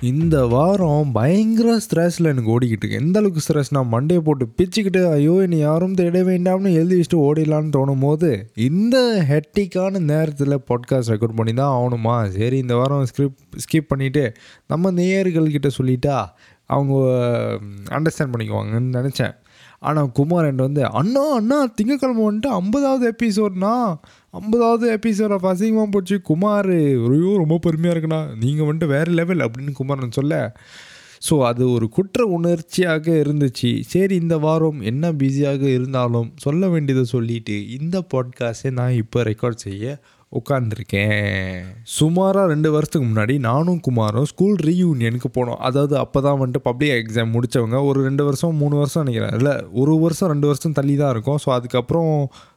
இந்த வாரம் பயங்கர ஸ்ட்ரெஸ்ஸில் எனக்கு ஓடிக்கிட்டு இருக்கு. எந்த அளவுக்கு ஸ்ட்ரெஸ் நான் மண்டையை போட்டு பிச்சுக்கிட்டு ஐயோ என்னை யாரும் தேட வேண்டாம்னு எழுதி வச்சுட்டு ஓடிடலான்னு தோணும் போது இந்த ஹெட்டிக்கான நேரத்தில் பாட்காஸ்ட் ரெக்கார்ட் பண்ணி தான் ஆகணுமா? சரி இந்த வாரம் ஸ்கிரிப் ஸ்கிப் பண்ணிவிட்டு நம்ம நேயர்கள்கிட்ட சொல்லிட்டா அவங்க அண்டர்ஸ்டாண்ட் பண்ணிக்குவாங்கன்னு நினச்சேன். ஆனால் குமார் குமாரன் வந்து அண்ணா அண்ணா திங்கக்கிழமை வந்துட்டு ஐம்பதாவது எபிசோட்னா ஐம்பதாவது எபிசோட அசிங்கமாக போச்சு? குமார் ஐயோ ரொம்ப பெருமையாக இருக்குண்ணா. நீங்கள் வந்துட்டு வேறு லெவல் அப்படின்னு குமார்னு சொல்ல. ஸோ அது ஒரு குற்ற உணர்ச்சியாக இருந்துச்சு. சரி இந்த வாரம் என்ன பிஸியாக இருந்தாலும் சொல்ல வேண்டியதை சொல்லிட்டு இந்த பாட்காஸ்ட்டை நான் இப்போ ரெக்கார்ட் செய்ய உட்காந்துருக்கேன் சுமாராக ரெண்டு வருஷத்துக்கு முன்னாடி நானும் குமாரும் ஸ்கூல் ரீயூனியனுக்கு போனோம். அதாவது அப்போ தான் வந்துட்டு பப்ளிக் எக்ஸாம் முடித்தவங்க ஒரு ரெண்டு வருஷம் மூணு வருஷம் நினைக்கிறேன். இல்லை ஒரு வருஷம் ரெண்டு வருஷம் தள்ளி தான் இருக்கும். ஸோ அதுக்கப்புறம்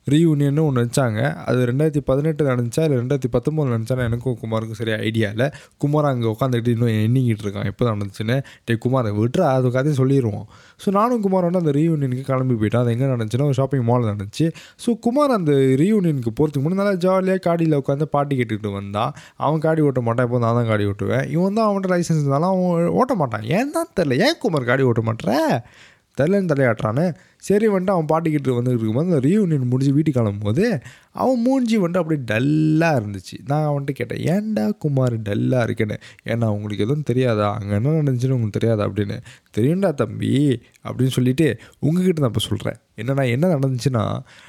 ரீயூனியன்னு ஒன்று வச்சாங்க அது ரெண்டாயிரத்தி பதினெட்டு நடந்துச்சா இல்லை ரெண்டாயிரத்தி பத்தொம்போது நடந்துச்சா எனக்கும் குமாருக்கும் சரியாக ஐடியா இல்லை. குமார் அங்கே உட்காந்துக்கிட்டு இன்னும் எண்ணிக்கிட்டு இருக்கான். எப்போ தான் நடந்துச்சுன்னு? டே குமார் விட்டுறா அது கதையும் சொல்லிடுவோம் ஸோ நானும் குமார் வந்து அந்த ரீயூனியனுக்கு கிளம்பி போயிட்டோம் அது எங்கே நடந்துச்சுன்னா ஒரு ஷாப்பிங் மால் நடந்துச்சு. ஸோ குமார் அந்த ரீயூனியனுக்கு போகிறதுக்கு முன்னாடி நல்லா ஜாலியாக காடியில் உட்காந்து பாட்டி கேட்டுக்கிட்டு வந்தான். அவன் காடி ஓட்ட மாட்டான். இப்போ நான் தான் காடி ஓட்டுவேன். இவன் தான் அவன்கிட்ட லைசன்ஸ் இருந்தாலும் அவன் ஓட்ட மாட்டான். ஏன் தான் தெரில ஏன் குமார் காடி ஓட்ட மாட்டேற தலைன்னு தலையாட்டுறானே. சரி வந்துட்டு அவன் பாட்டிக்கிட்டு வந்துட்டு இருக்கும்போது அந்த ரீயூனியன் முடிஞ்சு வீட்டுக்கு கிளம்பும்போது அவன் மூஞ்சி வந்துட்டு அப்படியே டல்லாக இருந்துச்சு. நான் அவன்கிட்ட கேட்டேன் ஏன்டா குமார் டல்லாக இருக்கேன்னு? ஏன்னா அவங்களுக்கு எதுவும் தெரியாதா? அங்கே என்ன நடந்துச்சுன்னு உங்களுக்கு தெரியாதா? அப்படின்னு. தெரியும்டா தம்பி அப்படின்னு சொல்லிட்டு உங்ககிட்ட நான் இப்போ சொல்கிறேன் என்னென்னா என்ன நடந்துச்சுன்னா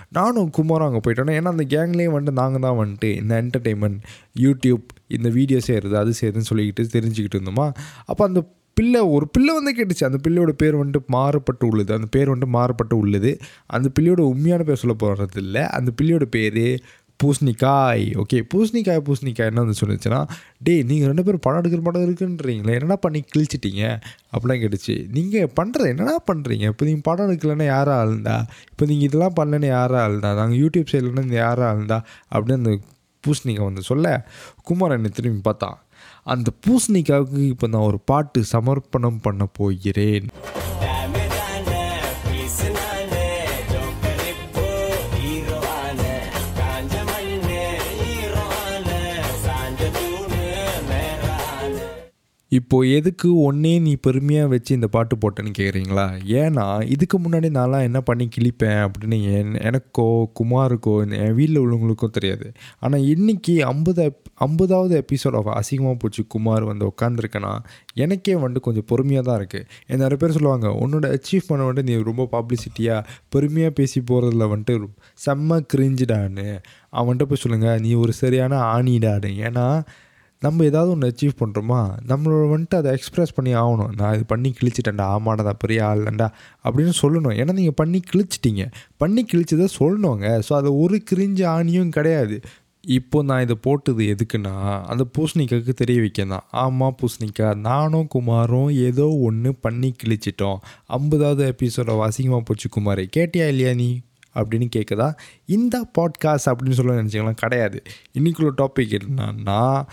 நானும் குமாரும் அங்கே போயிட்டோன்னா ஏன்னா அந்த கேங்லேயும் வந்துட்டு நாங்கள் தான் வந்துட்டு இந்த என்டர்டெயின்மெண்ட் யூடியூப் இந்த வீடியோ செய்கிறது அது செய்யுதுன்னு சொல்லிக்கிட்டு தெரிஞ்சுக்கிட்டு இருந்தோமா. அப்போ அந்த பிள்ளை ஒரு பிள்ளை வந்து கேட்டுச்சு. அந்த பிள்ளையோட பேர் வந்துட்டு மாறுபட்டு உள்ளது. அந்த பேர் வந்துட்டு மாறுபட்டு உள்ளது. அந்த பிள்ளையோட உண்மையான பேர் சொல்ல போகிறது இல்லை அந்த பிள்ளையோட பேர் பூசணிக்காய். ஓகே பூசணிக்காய் பூசணிக்காய் என்ன வந்து சொன்னிச்சுன்னா டேய் நீங்கள் ரெண்டு பேரும் படம் எடுக்கிற படம் இருக்குன்றீங்களே. என்னடா பண்ணி கிழிச்சிட்டீங்க? அப்படிலாம் கேட்டுச்சு. நீங்கள் பண்ணுறது என்னடா பண்ணுறீங்க இப்போ நீங்கள் படம் எடுக்கலன்னா யாரா ஆளுந்தா இப்போ நீங்கள் இதெல்லாம் பண்ணலன்னு யாரா ஆளுந்தா நாங்கள் யூடியூப் செய்யலைன்னா இந்த யாரா ஆளுந்தா அப்படின்னு அந்த பூசணிக்காய் வந்து சொல்ல குமார் என்னை திரும்பி பார்த்தான் அந்த பூசணிக்காவுக்கு இப்போ நான் ஒரு பாட்டு சமர்ப்பணம் பண்ண போகிறேன். இப்போ எதுக்கு ஒன்னே நீ பெருமையாக வச்சு இந்த பாட்டு போட்டேன்னு கேட்குறீங்களா ஏன்னா இதுக்கு முன்னாடி நான்லாம் என்ன பண்ணி கிழிப்பேன் அப்படின்னு என் எனக்கோ குமாருக்கோ என் வீட்டில் உள்ளவங்களுக்கோ தெரியாது. ஆனால் இன்றைக்கி ஐம்பது ஐம்பதாவது எபிசோட் ஆஃப் அசிங்கமாக போச்சு குமார் வந்து உட்காந்துருக்கேன்னா எனக்கே வந்துட்டு கொஞ்சம் பொறுமையாக தான் இருக்குது நிறைய பேர் சொல்லுவாங்க உன்னோட அச்சீவ்மெண்ட் வந்துட்டு நீ ரொம்ப பப்ளிசிட்டியாக பெருமையாக பேசி போகிறதுல வந்துட்டு செம்ம கிரிஞ்சிடான்னு அவன்கிட்ட போய் சொல்லுங்கள் நீ ஒரு சரியான ஆணிடான்னு. ஏன்னா நம்ம ஏதாவது ஒன்று அச்சீவ் பண்ணுறோமா நம்மளோட வந்துட்டு அதை எக்ஸ்ப்ரெஸ் பண்ணி ஆகணும். நான் இது பண்ணி கிழிச்சிட்டேன்டா ஆமாடா பெரிய ஆள்லண்டா அப்படின்னு சொல்லணும். ஏன்னா நீங்கள் பண்ணி கிழிச்சிட்டீங்க. பண்ணி கிழிச்சதை சொல்லணுங்க. ஸோ அது ஒரு கிரிஞ்சு ஆணியும் கிடையாது. இப்போ நான் இதை போட்டது எதுக்குன்னா அந்த பூசணிக்காய்க்கு தெரிய வைக்க தான். ஆமாம் பூசணிக்காய். நானும் குமாரும் ஏதோ ஒன்று பண்ணி கிழிச்சிட்டோம். ஐம்பதாவது எபிசோட வாசிங்கமாக போச்சு குமார். கேட்டியா இல்லையா நீ? அப்படின்னு கேட்குதா? இந்த பாட்காஸ்ட் அப்படின்னு சொல்ல நினச்சிக்கலாம் கிடையாது. இன்றைக்குள்ள டாபிக் என்னன்னா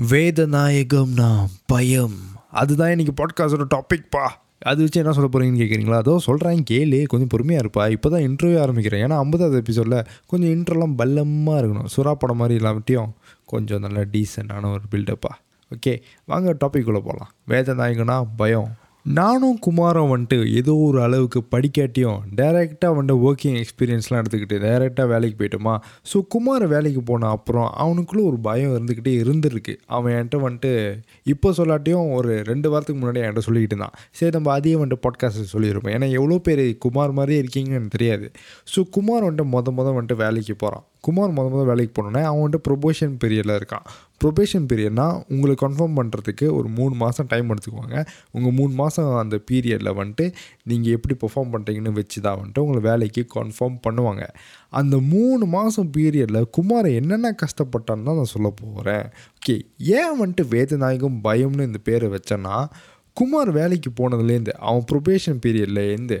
வேதநாயகம்னா பயம். அதுதான் இன்றைக்கி பாட்காஸ்டோட டாபிக்ப்பா அது வச்சு என்ன சொல்ல போகிறீங்கன்னு கேட்குறீங்களா அதோ சொல்கிறேன் கேளு. கொஞ்சம் பொறுமையாக இருப்பா. இப்போ தான் இன்டர்வியூ ஆரம்பிக்கிறேன். ஏன்னா ஐம்பதாவது எபிசோடில் கொஞ்சம் இன்டர்வெல்லாம் பல்லமாக இருக்கணும். சுறா படம் மாதிரி இல்லாமட்டியும் கொஞ்சம் நல்லா டீசெண்டான ஒரு பில்டப்பா ஓகே வாங்க டாபிக் உள்ளே போகலாம் வேதநாயகனா பயம். நானும் குமாரம் வந்துட்டு ஏதோ ஒரு அளவுக்கு படிக்காட்டியும் டைரெக்டாக வந்துட்டு ஒர்க்கிங் எக்ஸ்பீரியன்ஸ்லாம் எடுத்துக்கிட்டு டைரெக்டாக வேலைக்கு போயிட்டோமா? ஸோ குமார் வேலைக்கு போன அப்புறம் அவனுக்குள்ளே ஒரு பயம் இருந்துக்கிட்டே இருந்திருக்கு. அவன் என்கிட்ட வந்துட்டு இப்போ சொல்லாட்டியும் ஒரு ரெண்டு வாரத்துக்கு முன்னாடி என்கிட்ட சொல்லிக்கிட்டு இருந்தான். சரி நம்ம அதையே வந்துட்டு பாட்காஸ்ட்டு சொல்லியிருப்போம் ஏன்னா எவ்வளோ பேர் குமார் மாதிரியே இருக்கீங்கன்னு எனக்கு தெரியாது. ஸோ குமார் வந்துட்டு மொதல் மொதல் வந்துட்டு வேலைக்கு போகிறான் குமார் மொதல் முதல் வேலைக்கு போனோன்னே அவன் வந்துட்டு ப்ரொபோஷன் பீரியடில் இருக்கான். ப்ரொபேஷன் பீரியட்னா உங்களை கன்ஃபார்ம் பண்ணுறதுக்கு ஒரு மூணு மாதம் டைம் எடுத்துக்குவாங்க. உங்கள் மூணு மாதம் அந்த பீரியடில் வந்துட்டு நீங்கள் எப்படி பெர்ஃபார்ம் பண்ணுறீங்கன்னு வச்சு தான் வந்துட்டு உங்களை வேலைக்கு கன்ஃபார்ம் பண்ணுவாங்க. அந்த மூணு மாதம் பீரியடில் குமாரை என்னென்ன கஷ்டப்பட்டான்னு தான் நான் சொல்ல போகிறேன் ஓகே ஏன் வந்துட்டு வேதநாயகம் பயம்னு இந்த பேரை வச்சேன்னா குமார் வேலைக்கு போனதுலேருந்து அவன் ப்ரொபேஷன் பீரியட்லேருந்து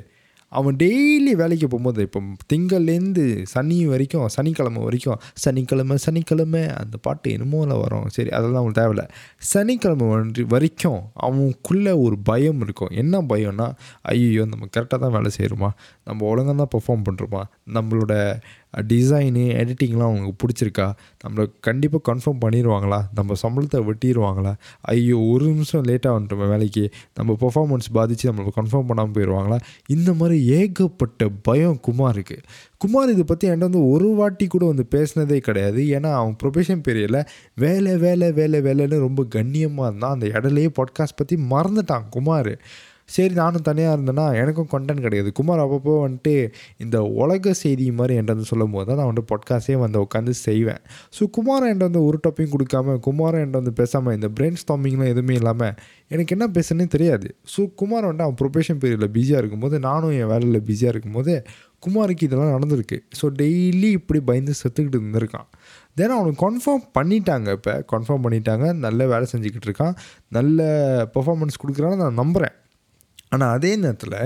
அவன் டெய்லி வேலைக்கு போகும்போது இப்போ திங்கள்லேருந்து சனி வரைக்கும் சனிக்கிழமை வரைக்கும் சனிக்கிழமை சனிக்கிழமை அந்த பாட்டு என்னமோல வரும். சரி அதெல்லாம் அவங்களுக்கு தேவையில்ல. சனிக்கிழமை வந்து வரைக்கும் அவனுக்குள்ளே ஒரு பயம் இருக்கும். என்ன பயம்னா ஐயோ நம்ம கரெக்டாக தான் வேலை செய்கிறோமா நம்ம ஒழுங்காக தான் பெர்ஃபார்ம் பண்ணுறோமா நம்மளோட டிசைனு எடிட்டிங்லாம் அவங்களுக்கு பிடிச்சிருக்கா? நம்மளை கண்டிப்பாக கன்ஃபார்ம் பண்ணிடுவாங்களா நம்ம சம்பளத்தை வெட்டிடுவாங்களா ஐயோ ஒரு நிமிஷம் லேட்டாக வந்துட்டோம் வேலைக்கு. நம்ம பர்ஃபாமன்ஸ் பாதித்து நம்மளை கன்ஃபார்ம் பண்ணாமல் போயிடுவாங்களா இந்த மாதிரி ஏகப்பட்ட பயம் குமாருக்கு. குமார் இதை பற்றி என்கிட்ட வந்து ஒரு வாட்டி கூட வந்து பேசினதே கிடையாது. ஏன்னா அவன் ப்ரொஃபஷன் பீரியடில் வேலை வேலை வேலை வேலைன்னு ரொம்ப கண்ணியமாக இருந்தான். அந்த இடலையே பாட்காஸ்ட் பற்றி மறந்துட்டான் குமார். சரி நானும் தனியாக இருந்தேன்னா எனக்கும் கண்டென்ட் கிடையாது. குமார் அப்பப்போ வந்துட்டு இந்த உலக செய்தி மாதிரி என்கிட்ட வந்து சொல்லும் போது தான் நான் வந்துட்டு பாட்காஸ்டே வந்து உட்காந்து செய்வேன். ஸோ குமார் என்கிட்ட வந்து ஒரு டப்பையும் கொடுக்காம குமார் என்கிட்ட வந்து பேசாமல் இந்த பிரெயின் ஸ்டாமிங்லாம் எதுவுமே இல்லாமல் எனக்கு என்ன பேசுனே தெரியாது. ஸோ குமார் வந்துட்டு அவன் ப்ரொபேஷன் பீரியடில் பிஸியாக இருக்கும்போது நானும் என் வேலையில் பிஸியாக இருக்கும்போது குமாருக்கு இதெல்லாம் நடந்திருக்கு. ஸோ டெய்லி இப்படி பயந்து செத்துக்கிட்டு இருந்திருக்கான். தென் அவனுக்கு கன்ஃபார்ம் பண்ணிட்டாங்க இப்போ. கன்ஃபார்ம் பண்ணிட்டாங்க. நல்ல வேலை செஞ்சுக்கிட்டு இருக்கான். நல்ல பெர்ஃபார்மன்ஸ் கொடுக்குறான்னு நான் நம்புகிறேன் ஆனால் அதே நேரத்தில்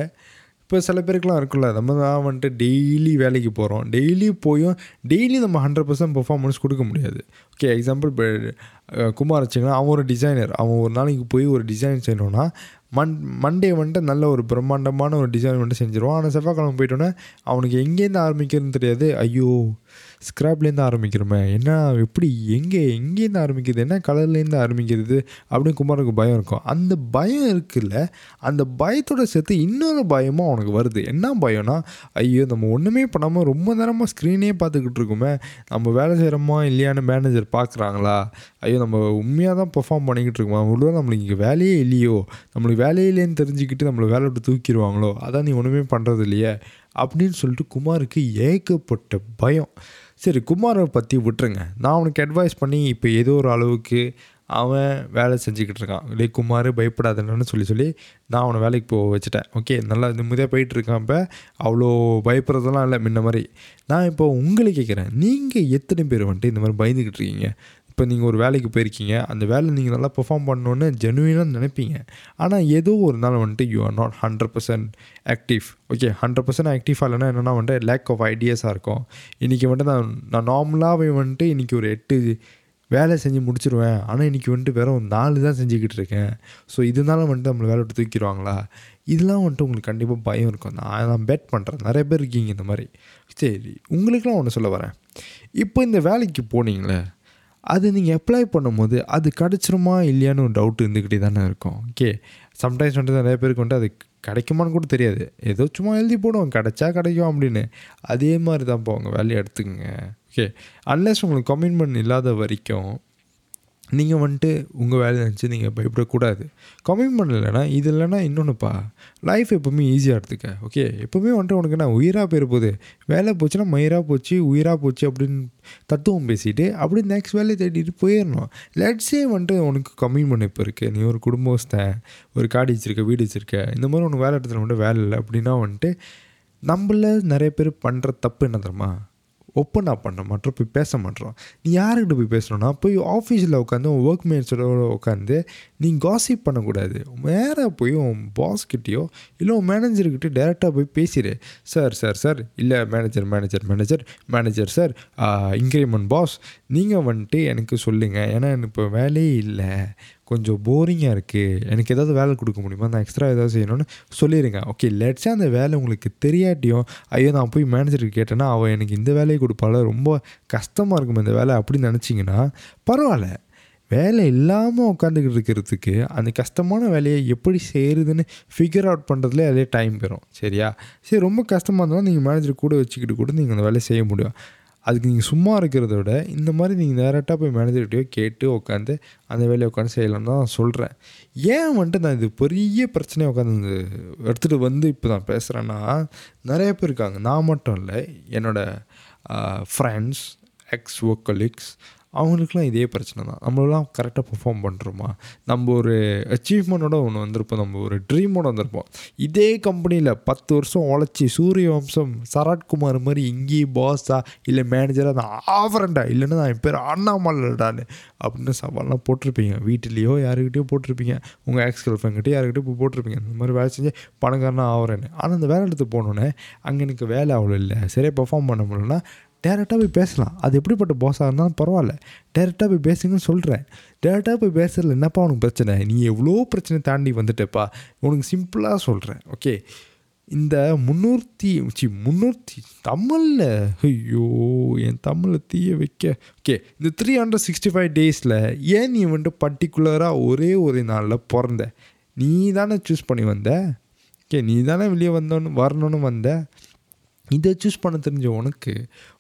இப்போ சில பேருக்குலாம் இருக்குல்ல நம்ம தான் வந்துட்டு டெய்லி வேலைக்கு போகிறோம் டெய்லி போயும் டெய்லி நம்ம ஹண்ட்ரட் பர்சன்ட் பர்ஃபார்மன்ஸ் கொடுக்க முடியாது. ஓகே எக்ஸாம்பிள் இப்போ குமார் வச்சிங்கன்னா அவன் ஒரு டிசைனர் அவன் ஒரு நாளைக்கு போய் ஒரு டிசைன் செய்யணுன்னா மண் மண்டே வந்துட்டு நல்ல ஒரு பிரம்மாண்டமான ஒரு டிசைன் வந்துட்டு செஞ்சிருவான். ஆனால் செவ்வாய்க்கிழமை போயிட்டோன்னே அவனுக்கு எங்கேருந்து ஆரம்பிக்கிறதுன்னு தெரியாது. ஐயோ ஸ்க்ராப்லேருந்து ஆரம்பிக்கிறோமே. என்ன எப்படி எங்கே எங்கேருந்து ஆரம்பிக்கிறது? என்ன கலர்லேருந்து ஆரம்பிக்கிறது? அப்படின்னு குமாருக்கு பயம் இருக்கும். அந்த பயம் இருக்குல்ல அந்த பயத்தோட சேர்த்து இன்னொரு பயமும் அவனுக்கு வருது. என்ன பயம்னா ஐயோ நம்ம ஒன்றுமே பண்ணாமல் ரொம்ப நேரமாக ஸ்க்ரீனே பார்த்துக்கிட்டு இருக்கோமே. நம்ம வேலை செய்கிறோமா இல்லையான்னு மேனேஜர் பார்க்குறாங்களா ஐயோ நம்ம உண்மையாக தான் பெர்ஃபார்ம் பண்ணிக்கிட்டு இருக்கோம் உள்ள நம்மளுக்கு இங்கே வேலையே இல்லையோ? நம்மளுக்கு வேலையே இல்லைன்னு தெரிஞ்சுக்கிட்டு நம்மளை வேலை விட்டு தூக்கிடுவாங்களோ? அதான் நீ ஒன்றுமே பண்ணுறது இல்லையே? அப்படின்னு சொல்லிட்டு குமாருக்கு ஏகப்பட்ட பயம். சரி குமாரை பற்றி விட்டுருங்க. நான் அவனுக்கு அட்வைஸ் பண்ணி இப்போ ஏதோ ஒரு அளவுக்கு அவன் வேலை செஞ்சுக்கிட்டு இருக்கான். இல்லை குமார் பயப்படாதன்னு சொல்லி சொல்லி நான் அவனை வேலைக்கு போக வச்சுட்டேன். ஓகே நல்லா நிம்மதியாக போயிட்டுருக்கான் இப்போ. அவ்வளோ பயப்படுறதெல்லாம் இல்லை முன்ன மாதிரி. நான் இப்போ உங்களை கேட்குறேன். நீங்கள் எத்தனை பேர் வந்துட்டு இந்த மாதிரி பயந்துக்கிட்டு இருக்கீங்க? இப்போ நீங்கள் ஒரு வேலைக்கு போயிருக்கீங்க அந்த வேலை நீங்கள் நல்லா பெர்ஃபார்ம் பண்ணணுன்னு ஜெனுவினாக நினைப்பீங்க. ஆனால் ஏதோ ஒரு நாள் வந்துட்டு you are not hundred percent active okay hundred percent ஆக்டிவாக இல்லைனா என்னென்னா வந்துட்டு லேக் ஆஃப் ஐடியாஸாக இருக்கும். இன்றைக்கி வந்துட்டு நான் நான் நார்மலாகவே வந்துட்டு இன்றைக்கி ஒரு எட்டு வேலை செஞ்சு முடிச்சிருவேன். ஆனால் இன்றைக்கி வந்துட்டு வெறும் நாலு தான் செஞ்சுக்கிட்டு இருக்கேன். ஸோ இதனால வந்துட்டு நம்மளை வேலை விட்டு தூக்கிடுவாங்களா? இதெல்லாம் வந்துட்டு உங்களுக்கு கண்டிப்பாக பயம் இருக்கும். நான் நான் பெட் பண்ணுறேன் நிறைய பேர் இருக்கீங்க இந்த மாதிரி. சரி உங்களுக்கெல்லாம் ஒன்று சொல்ல வரேன். இப்போ இந்த வேலைக்கு போனீங்களே அது நீங்கள் அப்ளை பண்ணும்போது அது கிடச்சிருமா இல்லையான்னு ஒரு டவுட் இருந்துக்கிட்டே தானே இருக்கும். ஓகே சம்டைம்ஸ் வந்துட்டு நிறைய பேருக்கு வந்துட்டு அது கிடைக்குமான்னு கூட தெரியாது. ஏதோ சும்மா எழுதி போடுவோம். கிடைச்சா கிடைக்கும் அப்படின்னு. அதே மாதிரி தான் போங்க. வேலையை எடுத்துக்கோங்க. ஓகே அன்லெஸ் உங்களுக்கு கமிட்மெண்ட் இல்லாத வரைக்கும் நீங்கள் வந்துட்டு உங்கள் வேலையை நினச்சி நீங்கள் பயப்படக்கூடாது. கமிட்மெண்ட் இல்லைனா இது இல்லைனா இன்னொன்றுப்பா லைஃப் எப்போவுமே ஈஸியாக எடுத்துக்க ஓகே எப்போவுமே வந்துட்டு உனக்கு என்ன உயிராக போயிட போகுது வேலை போச்சுன்னா மயிராக போச்சு உயிராக போச்சு அப்படின்னு தத்துவம் பேசிட்டு அப்படி நெக்ஸ்ட் வேலையை தேடிட்டு போயிடணும். லெட்ஸே வந்துட்டு உனக்கு கமிட்மெண்ட் இப்போ இருக்குது நீ ஒரு குடும்பஸ்தன் ஒரு காடி வச்சுருக்க வீடு வச்சுருக்க இந்த மாதிரி உனக்கு வேலை இடத்துல வந்துட்டு வேலை இல்லை அப்படின்னா வந்துட்டு நம்மள நிறைய பேர் பண்ணுற தப்பு என்ன தெரியுமா? ஓப்பனாக பண்ண மாட்டோம் போய் பேச மாட்டோம் நீ யாருக்கிட்ட போய் பேசணும்னா போய் ஆஃபீஸில் உட்காந்து உன் ஒர்க் மேட்ஸோட உட்காந்து நீ காசிப் பண்ணக்கூடாது. வேறு போய் உன் பாஸ்கிட்டேயோ இல்லை உன் மேனேஜர்கிட்ட டேரெக்டாக போய் பேசிடு. சார் சார் சார் இல்லை manager manager manager manager sir increment boss நீங்கள் வந்துட்டு எனக்கு சொல்லுங்கள் ஏன்னா எனக்கு இப்போ வேலையே இல்லை. கொஞ்சம் போரிங்காக இருக்குது எனக்கு ஏதாவது வேலை கொடுக்க முடியுமா? நான் எக்ஸ்ட்ரா ஏதாவது செய்யணும்னு சொல்லிடுங்க ஓகே லெட்ஸாக அந்த வேலை உங்களுக்கு தெரியாட்டியும் ஐயோ நான் போய் மேனேஜருக்கு கேட்டேன்னா அவள் எனக்கு இந்த வேலையை கொடுப்பால ரொம்ப கஷ்டமாக இருக்கும் இந்த வேலை அப்படின்னு நினச்சிங்கன்னா பரவாயில்ல. வேலை இல்லாமல் உட்காந்துக்கிட்டு இருக்கிறதுக்கு அந்த கஷ்டமான வேலையை எப்படி செய்கிறதுன்னு ஃபிகர் அவுட் பண்ணுறதுலே அதே டைம் பெறும் சரியா? சரி ரொம்ப கஷ்டமாக இருந்தாலும் நீங்கள் மேனேஜர் கூட வச்சுக்கிட்டு கூட நீங்கள் அந்த வேலையை செய்ய முடியும். அதுக்கு நீங்கள் சும்மா இருக்கிறத விட இந்த மாதிரி நீங்கள் டேரெக்டாக போய் மேனேஜர்கிட்டயோ கேட்டு உட்காந்து அந்த வேலையை உட்காந்து செய்யலாம்னு தான் நான் சொல்கிறேன் ஏன் வந்துட்டு நான் இது பெரிய பிரச்சனையை உட்காந்து எடுத்துகிட்டு வந்து இப்போ நான் பேசுகிறேன்னா நிறைய பேர் இருக்காங்க. நான் மட்டும் இல்லை என்னோடய ஃப்ரெண்ட்ஸ் எக்ஸ் ஒர்க் கலீக்ஸ் அவங்களுக்குலாம் இதே பிரச்சனை தான். நம்மளெல்லாம் கரெக்டாக பர்ஃபார்ம் பண்ணுறோமா நம்ம ஒரு அச்சீவ்மெண்ட்டோட ஒன்று வந்திருப்போம். நம்ம ஒரு ட்ரீமோட வந்திருப்போம். இதே கம்பெனியில் பத்து வருஷம் உழைச்சி சூரிய வம்சம் சரத்குமார் மாதிரி இங்கேயும் பாஸா இல்லை மேனேஜராக நான் ஆவரண்டா இல்லைன்னா நான் என் பேர் அண்ணாமலடான்னு அப்படின்னு சவால்லாம் போட்டிருப்பீங்க. வீட்டிலேயோ யாருக்கிட்டேயோ போட்டிருப்பீங்க. உங்கள் எக்ஸ் கேர்ள் ஃப்ரெண்ட்கிட்ட யாருக்கிட்டே போட்டிருப்பீங்க. இந்த மாதிரி வேலை செஞ்சு பணக்காரனா ஆகிறேன்னு ஆனால் அந்த வேலை எடுத்து போனோன்னே அங்கே எனக்கு வேலை அவ்வளோ இல்லை. சரியாக பெர்ஃபார்ம் பண்ண முடியலன்னா டேரெக்டாக போய் பேசலாம். அது எப்படிப்பட்ட பாஸாக இருந்தாலும் பரவாயில்ல. டேரெக்டாக போய் பேசுங்கன்னு சொல்கிறேன் டேரெக்டாக போய் பேசுறதுல என்னப்பா உனக்கு பிரச்சனை? நீ எவ்வளோ பிரச்சனை தாண்டி வந்துட்டப்பா. உனக்கு சிம்பிளாக சொல்கிறேன் ஓகே இந்த முன்னூற்றி சி முன்னூற்றி தமிழில்? ஐயோ என் தமிழில் தீய வைக்க. ஓகே இந்த த்ரீ ஹண்ட்ரட் சிக்ஸ்டி ஃபைவ் டேஸில் ஏன் நீ வந்துட்டு பர்டிகுலராக ஒரே ஒரு நாளில் பிறந்த? நீ தானே சூஸ் பண்ணி வந்த? ஓகே நீ தானே வெளியே வந்தோன்னு வரணும்னு வந்த? இதை சூஸ் பண்ண தெரிஞ்ச உனக்கு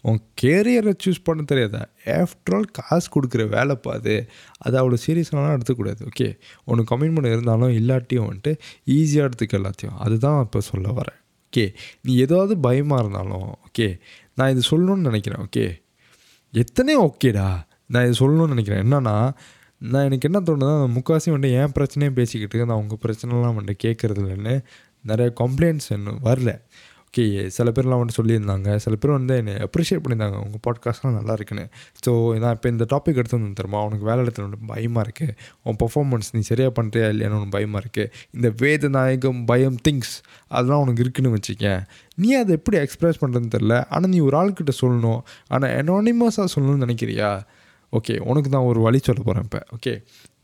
உன் கேரியரை சூஸ் பண்ண தெரியாதா? ஆஃப்டர் ஆல் காசு கொடுக்குற வேலை அது அதை அவ்வளோ சீரியஸ்லாம் எடுத்துக்கூடாது ஓகே உனக்கு கமிட்மெண்ட் இருந்தாலும் இல்லாட்டியும் வந்துட்டு ஈஸியாக எடுத்துக்க எல்லாத்தையும். அதுதான் இப்போ சொல்ல வரேன் ஓகே நீ ஏதாவது பயமாக இருந்தாலும் ஓகே நான் இது சொல்லணும்னு நினைக்கிறேன் ஓகே எத்தனை ஓகேடா நான் இது சொல்லணும்னு நினைக்கிறேன். என்னன்னா நான் எனக்கு என்ன தோணுதுன்னா முக்கால்வாசி வந்துட்டு என் பிரச்சனையும் பேசிக்கிட்டு நான் உங்கள் பிரச்சனைலாம் வந்துட்டு கேட்குறது இல்லைன்னு நிறைய கம்ப்ளைண்ட்ஸ் இன்னும் வரல. ஓகே சில பேர்லாம் வந்துட்டு சொல்லியிருந்தாங்க. சில பேர் வந்து என்னை அப்ரிஷியேட் பண்ணியிருந்தாங்க. உங்கள் பாட்காஸ்ட்லாம் நல்லா இருக்குன்னு. ஸோ நான் இப்போ இந்த டாபிக் எடுத்து வந்து தருமா அவனுக்கு வேலை இடத்துல வந்து பயமாக இருக்குது உன் பர்ஃபார்மன்ஸ் நீ சரியாக பண்ணுறியா இல்லையான்னு ஒன்று பயமாக இருக்குது இந்த வேத நாயகம் பயம் திங்ஸ் அதெல்லாம் உனக்கு இருக்குன்னு வச்சுக்கேன். நீ அதை எப்படி எக்ஸ்பிரஸ் பண்ணுறதுன்னு தெரில ஆனால் நீ ஒரு ஆள்கிட்ட சொல்லணும். ஆனால் அனானிமஸாக சொல்லணும்னு நினைக்கிறியா? ஓகே உனக்கு தான் ஒரு வழி சொல்ல போகிறேன் இப்போ. ஓகே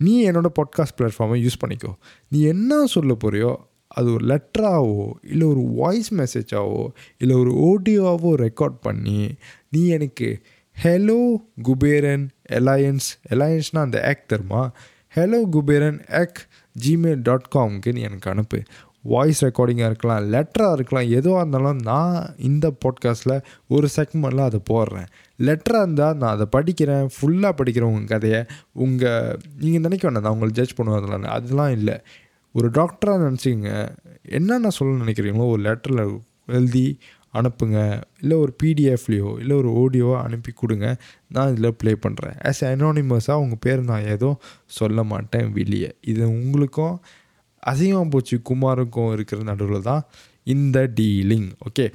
நீ என்னோடய பாட்காஸ்ட் பிளாட்ஃபார்மை யூஸ் பண்ணிக்கோ. நீ என்ன சொல்ல போறியோ அது ஒரு லெட்டராகவோ இல்லை ஒரு வாய்ஸ் மெசேஜாவோ இல்லை ஒரு ஓடியோவாகவோ ரெக்கார்ட் பண்ணி நீ எனக்கு ஹலோ குபேரன் எலையன்ஸ் எலையன்ஸ்னால் அந்த ஆக் தருமா ஹலோ குபேரன் ஆக் ஜிமெயில் டாட் காம்க்கு நீ எனக்கு அனுப்பு. வாய்ஸ் ரெக்கார்டிங்காக இருக்கலாம் லெட்டராக இருக்கலாம் எதுவாக இருந்தாலும் நான் இந்த பாட்காஸ்ட்டில் ஒரு செக்மெண்ட்டில் அதை போடுறேன். லெட்டராக இருந்தால் நான் அதை படிக்கிறேன் ஃபுல்லாக படிக்கிறேன் உங்கள் கதையை. உங்கள் நீங்கள் நினைக்க வேண்டாம் நான் உங்களை ஜட்ஜ் பண்ணுவேன் அதெல்லாம் இல்லை. ஒரு டாக்டராக நினச்சிங்க என்னென்ன சொல்ல நினைக்கிறீங்களோ ஒரு லெட்டரில் எழுதி அனுப்புங்க. இல்லை ஒரு பிடிஎஃப்லேயோ இல்லை ஒரு ஆடியோவோ அனுப்பி கொடுங்க. நான் இதில் ப்ளே பண்ணுறேன் ஆஸ் அனானிமஸாக உங்கள் பேர் நான் ஏதோ சொல்ல மாட்டேன் வெளியே. இது உங்களுக்கும் அசிங்கமாக போச்சு. குமாருக்கும் இருக்கிற நடுவில் தான் இந்த டீலிங் ஓகே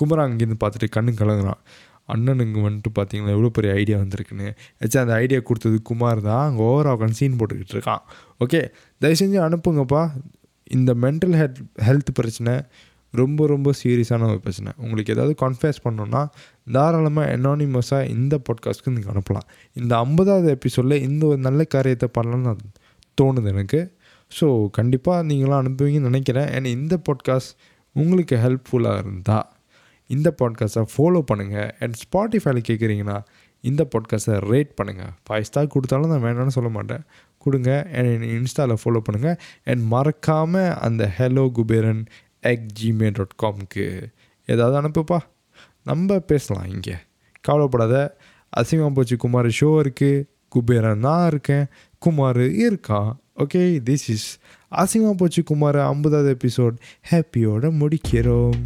குமார் அங்கேருந்து பார்த்துட்டு கண்ணு கலங்குறான். அண்ணனுங்க வந்துட்டு பார்த்தீங்களா எவ்வளோ பெரிய ஐடியா வந்திருக்குன்னு. வச்சு அந்த ஐடியா கொடுத்தது குமார் தான். அங்கே ஓவராக உட்காந்து சீன் போட்டுக்கிட்டு இருக்கான். ஓகே தயவு செஞ்சு அனுப்புங்கப்பா. இந்த மென்டல் ஹெல்த் ஹெல்த் பிரச்சனை ரொம்ப ரொம்ப சீரியஸான ஒரு பிரச்சனை. உங்களுக்கு ஏதாவது கன்ஃபியஸ் பண்ணணுன்னா தாராளமாக எனானிமஸாக இந்த பாட்காஸ்ட்க்கு நீங்கள் அனுப்பலாம். இந்த ஐம்பதாவது எபிசோடில் இந்த ஒரு நல்ல காரியத்தை பண்ணலாம்னு தோணுது எனக்கு. ஸோ கண்டிப்பாக நீங்களாம் அனுப்புவீங்கன்னு நினைக்கிறேன். ஏன்னா இந்த பாட்காஸ்ட் உங்களுக்கு ஹெல்ப்ஃபுல்லாக இருந்தால் இந்த பாட்காஸ்ட்டை ஃபாலோ பண்ணுங்கள் அண்ட் ஸ்பாட்டிஃபைல கேட்குறீங்கன்னா இந்த பாட்காஸ்ட்டை ரேட் பண்ணுங்கள் ஃபைவ் ஸ்டார் கொடுத்தாலும் நான் வேணாம்னு சொல்ல மாட்டேன். கொடுங்க. அண்ட் இன்ஸ்டாவில் ஃபாலோ பண்ணுங்கள் அண்ட் மறக்காமல் அந்த hello Kuberan at Gmail dot காம்க்கு ஏதாவது அனுப்புப்பா. நம்ம பேசலாம் இங்கே. கவலைப்படாத. அசிங்கம் போச்சு. குமார் ஷோ இருக்குது குபேரன் நான் இருக்கேன். குமார் இருக்கான். ஓகே திஸ் இஸ் அசிங்கம் போச்சு. குமார் ஐம்பதாவது எபிசோட் ஹாப்பியோட முடிக்கிறோம்.